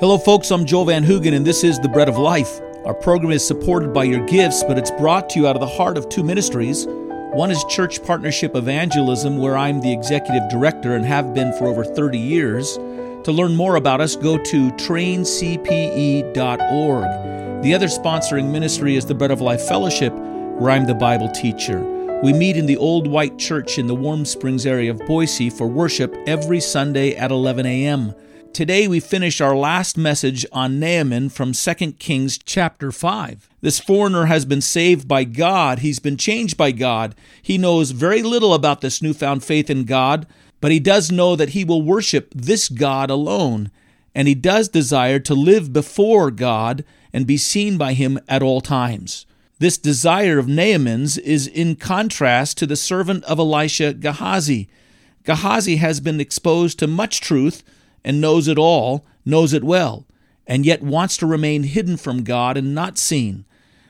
Hello, folks. I'm Joel Van Hoogen, and this is The Bread of Life. Our program is supported by your gifts, but it's brought to you out of the heart of two ministries. One is Church Partnership Evangelism, where I'm the executive director and have been for over 30 years. To learn more about us, go to traincpe.org. The other sponsoring ministry is the Bread of Life Fellowship, where I'm the Bible teacher. We meet in the Old White Church in the Warm Springs area of Boise for worship every Sunday at 11 a.m. Today we finish our last message on Naaman from 2 Kings chapter 5. This foreigner has been saved by God. He's been changed by God. He knows very little about this newfound faith in God, but he does know that he will worship this God alone. And he does desire to live before God and be seen by him at all times. This desire of Naaman's is in contrast to the servant of Elisha, Gehazi. Gehazi has been exposed to much truth and knows it all, knows it well, and yet wants to remain hidden from God and not seen.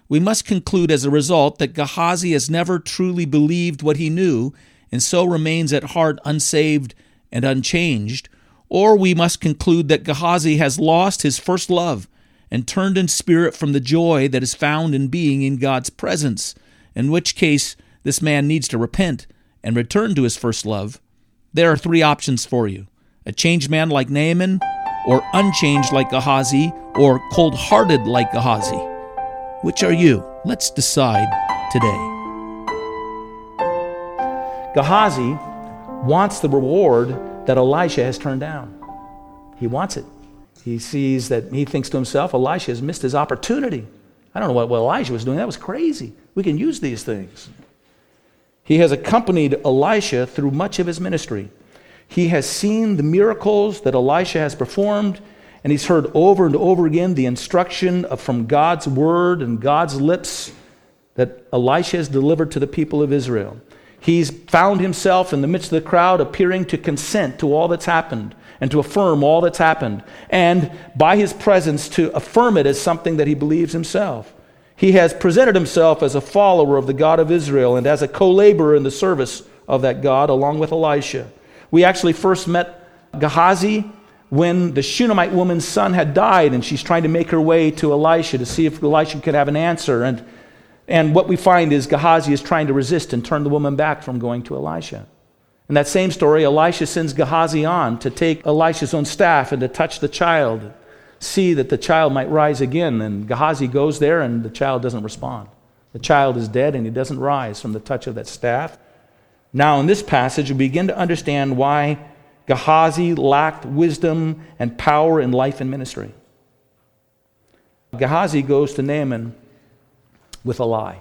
We must conclude as a result that Gehazi has never truly believed what he knew and so remains at heart unsaved and unchanged, or we must conclude that Gehazi has lost his first love and turned in spirit from the joy that is found in being in God's presence, in which case this man needs to repent and return to his first love. There are three options for you a changed man like Naaman, or unchanged like Gehazi, or cold hearted like Gehazi? Which are you? Let's decide today. Gehazi wants the reward that Elisha has turned down. He wants it. He sees that he thinks to himself, Elisha has missed his opportunity. I don't know what, what Elijah was doing. That was crazy. We can use these things. He has accompanied Elisha through much of his ministry. He has seen the miracles that Elisha has performed, and he's heard over and over again the instruction of, from God's word and God's lips that Elisha has delivered to the people of Israel. He's found himself in the midst of the crowd appearing to consent to all that's happened and to affirm all that's happened, and by his presence to affirm it as something that he believes himself. He has presented himself as a follower of the God of Israel and as a co laborer in the service of that God along with Elisha. We actually first met Gehazi when the Shunammite woman's son had died, and she's trying to make her way to Elisha to see if Elisha could have an answer. And, and what we find is Gehazi is trying to resist and turn the woman back from going to Elisha. In that same story, Elisha sends Gehazi on to take Elisha's own staff and to touch the child, see that the child might rise again. And Gehazi goes there, and the child doesn't respond. The child is dead, and he doesn't rise from the touch of that staff. Now, in this passage, we begin to understand why Gehazi lacked wisdom and power in life and ministry. Gehazi goes to Naaman with a lie.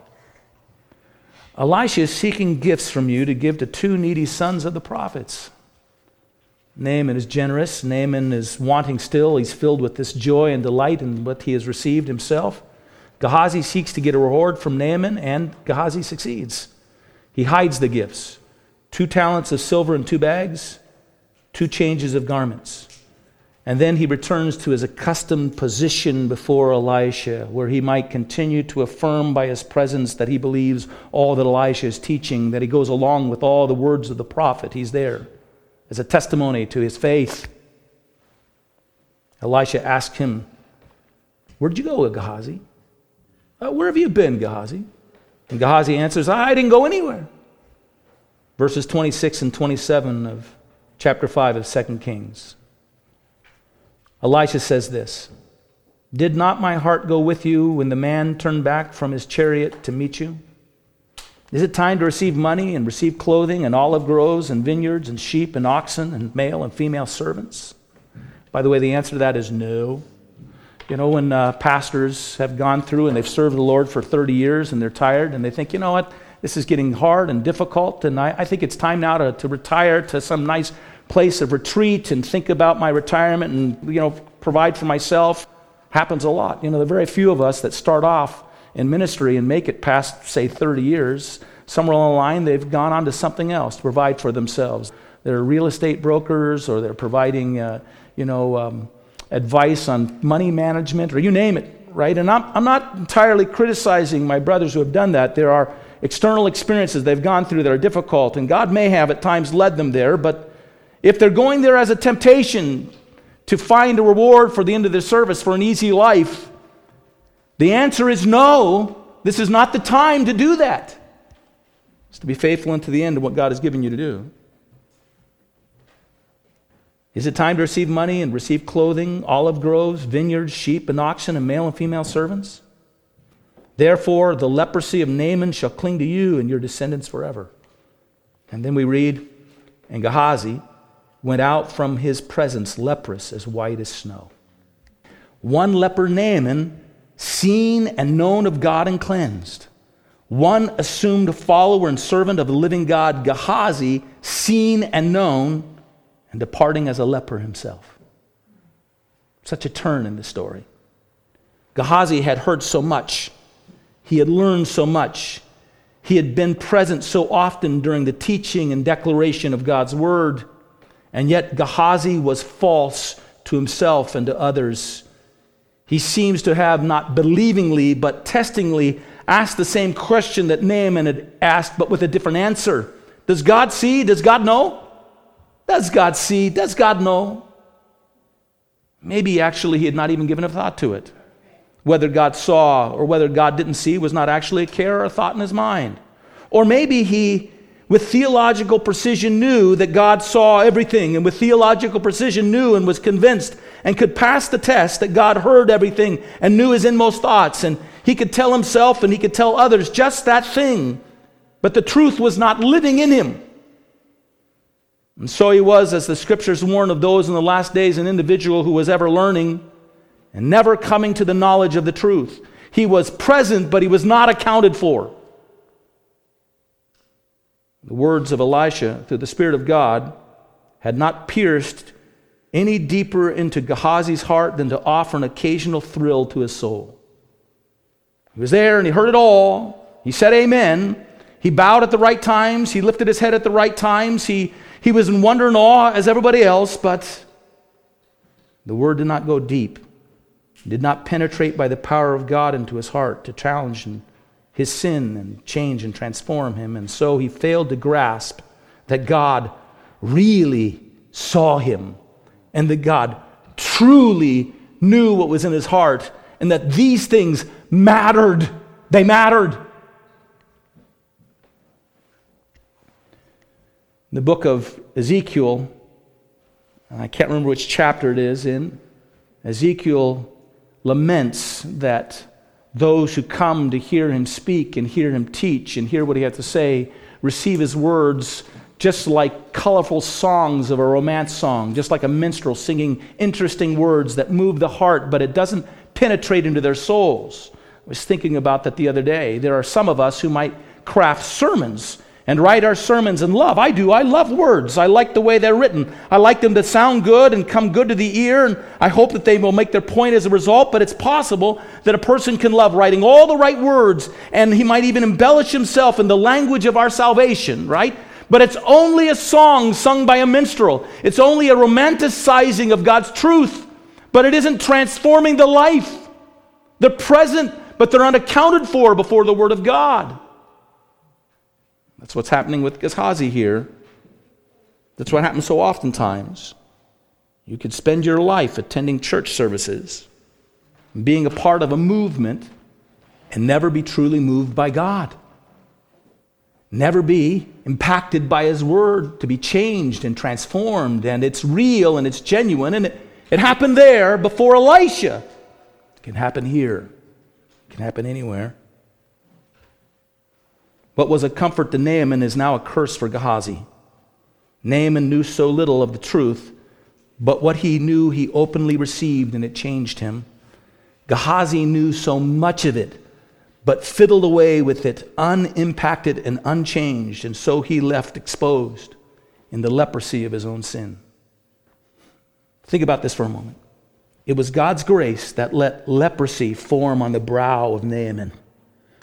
Elisha is seeking gifts from you to give to two needy sons of the prophets. Naaman is generous. Naaman is wanting still. He's filled with this joy and delight in what he has received himself. Gehazi seeks to get a reward from Naaman, and Gehazi succeeds. He hides the gifts two talents of silver in two bags, two changes of garments. And then he returns to his accustomed position before Elisha, where he might continue to affirm by his presence that he believes all that Elisha is teaching, that he goes along with all the words of the prophet. He's there as a testimony to his faith. Elisha asked him, Where'd you go, Gehazi? Uh, where have you been, Gehazi? And Gehazi answers, I didn't go anywhere verses 26 and 27 of chapter 5 of 2 Kings. Elisha says this Did not my heart go with you when the man turned back from his chariot to meet you? Is it time to receive money and receive clothing and olive groves and vineyards and sheep and oxen and male and female servants? By the way, the answer to that is no. You know, when uh, pastors have gone through and they've served the Lord for 30 years and they're tired and they think, you know what, this is getting hard and difficult, and I, I think it's time now to, to retire to some nice place of retreat and think about my retirement and you know provide for myself. Happens a lot. You know, are very few of us that start off in ministry and make it past, say, 30 years. Somewhere along the line, they've gone on to something else to provide for themselves. They're real estate brokers, or they're providing, uh, you know, um, advice on money management, or you name it, right? And I'm, I'm not entirely criticizing my brothers who have done that. There are external experiences they've gone through that are difficult, and God may have at times led them there, but if they're going there as a temptation to find a reward for the end of their service for an easy life? The answer is no. This is not the time to do that. It's to be faithful unto the end of what God has given you to do. Is it time to receive money and receive clothing, olive groves, vineyards, sheep and oxen, and male and female servants? Therefore, the leprosy of Naaman shall cling to you and your descendants forever. And then we read, and Gehazi went out from his presence leprous as white as snow. One leper, Naaman, seen and known of God and cleansed. One assumed follower and servant of the living God, Gehazi, seen and known, and departing as a leper himself. Such a turn in the story. Gehazi had heard so much, he had learned so much, he had been present so often during the teaching and declaration of God's word, and yet Gehazi was false to himself and to others. He seems to have not believingly, but testingly asked the same question that Naaman had asked, but with a different answer. Does God see? Does God know? Does God see? Does God know? Maybe actually he had not even given a thought to it. Whether God saw or whether God didn't see was not actually a care or a thought in his mind. Or maybe he, with theological precision, knew that God saw everything, and with theological precision, knew and was convinced and could pass the test that God heard everything and knew his inmost thoughts. And he could tell himself and he could tell others just that thing, but the truth was not living in him. And so he was, as the scriptures warn of those in the last days, an individual who was ever learning and never coming to the knowledge of the truth. He was present, but he was not accounted for. The words of Elisha through the Spirit of God had not pierced any deeper into Gehazi's heart than to offer an occasional thrill to his soul. He was there and he heard it all. He said amen. He bowed at the right times. He lifted his head at the right times. He he was in wonder and awe as everybody else, but the word did not go deep, did not penetrate by the power of God into his heart to challenge his sin and change and transform him. And so he failed to grasp that God really saw him and that God truly knew what was in his heart and that these things mattered. They mattered. In the book of Ezekiel, I can't remember which chapter it is in, Ezekiel laments that those who come to hear him speak and hear him teach and hear what he has to say receive his words just like colorful songs of a romance song, just like a minstrel singing interesting words that move the heart, but it doesn't penetrate into their souls. I was thinking about that the other day. There are some of us who might craft sermons and write our sermons in love. I do. I love words. I like the way they're written. I like them to sound good and come good to the ear, and I hope that they will make their point as a result. But it's possible that a person can love writing all the right words, and he might even embellish himself in the language of our salvation, right? But it's only a song sung by a minstrel. It's only a romanticizing of God's truth, but it isn't transforming the life. They're present, but they're unaccounted for before the Word of God. That's what's happening with Gehazi here. That's what happens so oftentimes. You could spend your life attending church services, being a part of a movement, and never be truly moved by God. Never be impacted by His Word to be changed and transformed, and it's real and it's genuine. And it, it happened there before Elisha. It can happen here, it can happen anywhere. What was a comfort to Naaman is now a curse for Gehazi. Naaman knew so little of the truth, but what he knew he openly received and it changed him. Gehazi knew so much of it, but fiddled away with it unimpacted and unchanged, and so he left exposed in the leprosy of his own sin. Think about this for a moment. It was God's grace that let leprosy form on the brow of Naaman.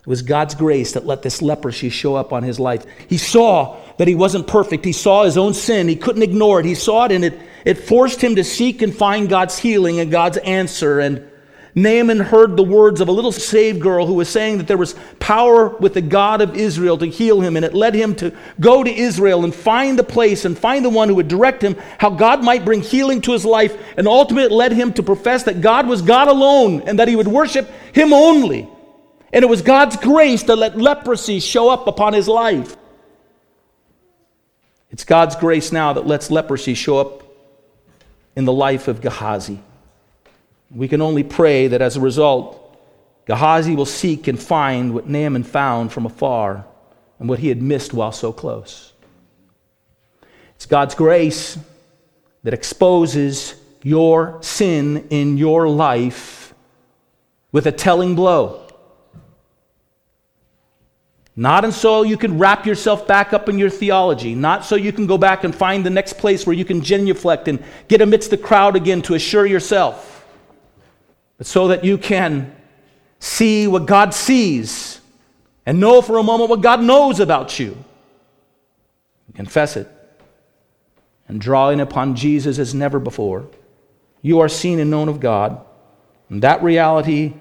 It was God's grace that let this leprosy show up on his life. He saw that he wasn't perfect. He saw his own sin. He couldn't ignore it. He saw it and it, it forced him to seek and find God's healing and God's answer. And, Naaman heard the words of a little saved girl who was saying that there was power with the God of Israel to heal him, and it led him to go to Israel and find the place and find the one who would direct him how God might bring healing to his life, and ultimately led him to profess that God was God alone and that he would worship him only. And it was God's grace that let leprosy show up upon his life. It's God's grace now that lets leprosy show up in the life of Gehazi. We can only pray that as a result, Gehazi will seek and find what Naaman found from afar and what he had missed while so close. It's God's grace that exposes your sin in your life with a telling blow. Not and so you can wrap yourself back up in your theology, not so you can go back and find the next place where you can genuflect and get amidst the crowd again to assure yourself but so that you can see what God sees and know for a moment what God knows about you. Confess it and draw in upon Jesus as never before. You are seen and known of God. And that reality,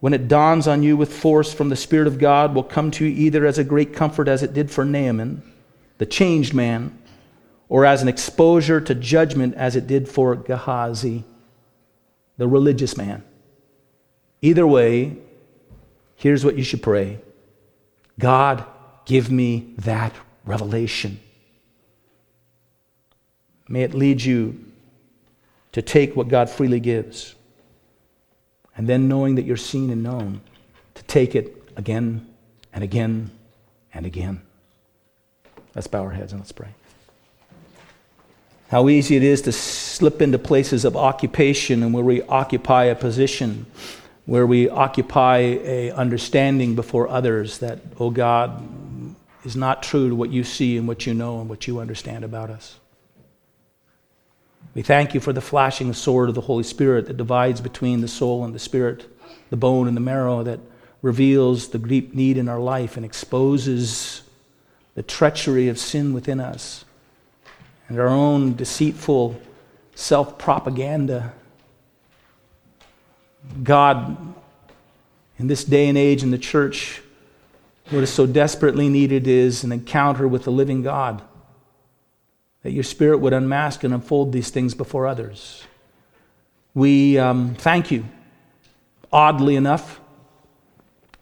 when it dawns on you with force from the Spirit of God, will come to you either as a great comfort as it did for Naaman, the changed man, or as an exposure to judgment as it did for Gehazi, the religious man. Either way, here's what you should pray God, give me that revelation. May it lead you to take what God freely gives. And then, knowing that you're seen and known, to take it again and again and again. Let's bow our heads and let's pray. How easy it is to slip into places of occupation and where we occupy a position where we occupy a understanding before others that, oh God, is not true to what you see and what you know and what you understand about us. We thank you for the flashing sword of the Holy Spirit that divides between the soul and the spirit, the bone and the marrow, that reveals the deep need in our life and exposes the treachery of sin within us and our own deceitful self propaganda God, in this day and age in the church, what is so desperately needed is an encounter with the living God. That your spirit would unmask and unfold these things before others. We um, thank you, oddly enough,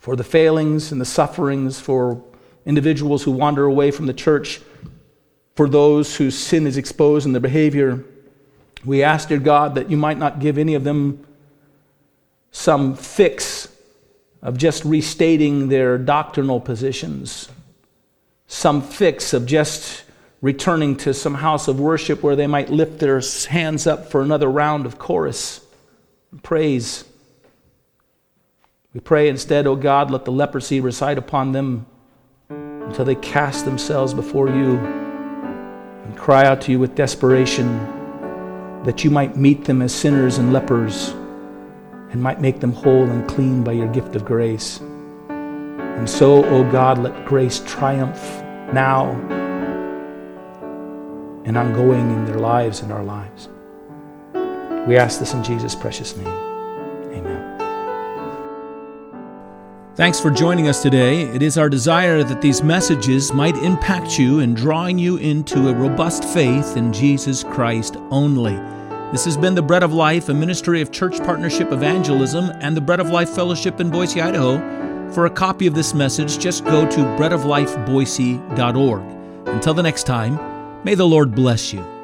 for the failings and the sufferings for individuals who wander away from the church, for those whose sin is exposed in their behavior. We ask, dear God, that you might not give any of them some fix of just restating their doctrinal positions, some fix of just returning to some house of worship where they might lift their hands up for another round of chorus and praise. We pray instead, O oh God, let the leprosy reside upon them until they cast themselves before you and cry out to you with desperation that you might meet them as sinners and lepers and might make them whole and clean by your gift of grace. And so, O oh God, let grace triumph now and ongoing in their lives and our lives. We ask this in Jesus' precious name. Amen. Thanks for joining us today. It is our desire that these messages might impact you in drawing you into a robust faith in Jesus Christ only. This has been the Bread of Life, a ministry of Church Partnership Evangelism and the Bread of Life Fellowship in Boise, Idaho. For a copy of this message, just go to breadoflifeboise.org. Until the next time, may the Lord bless you.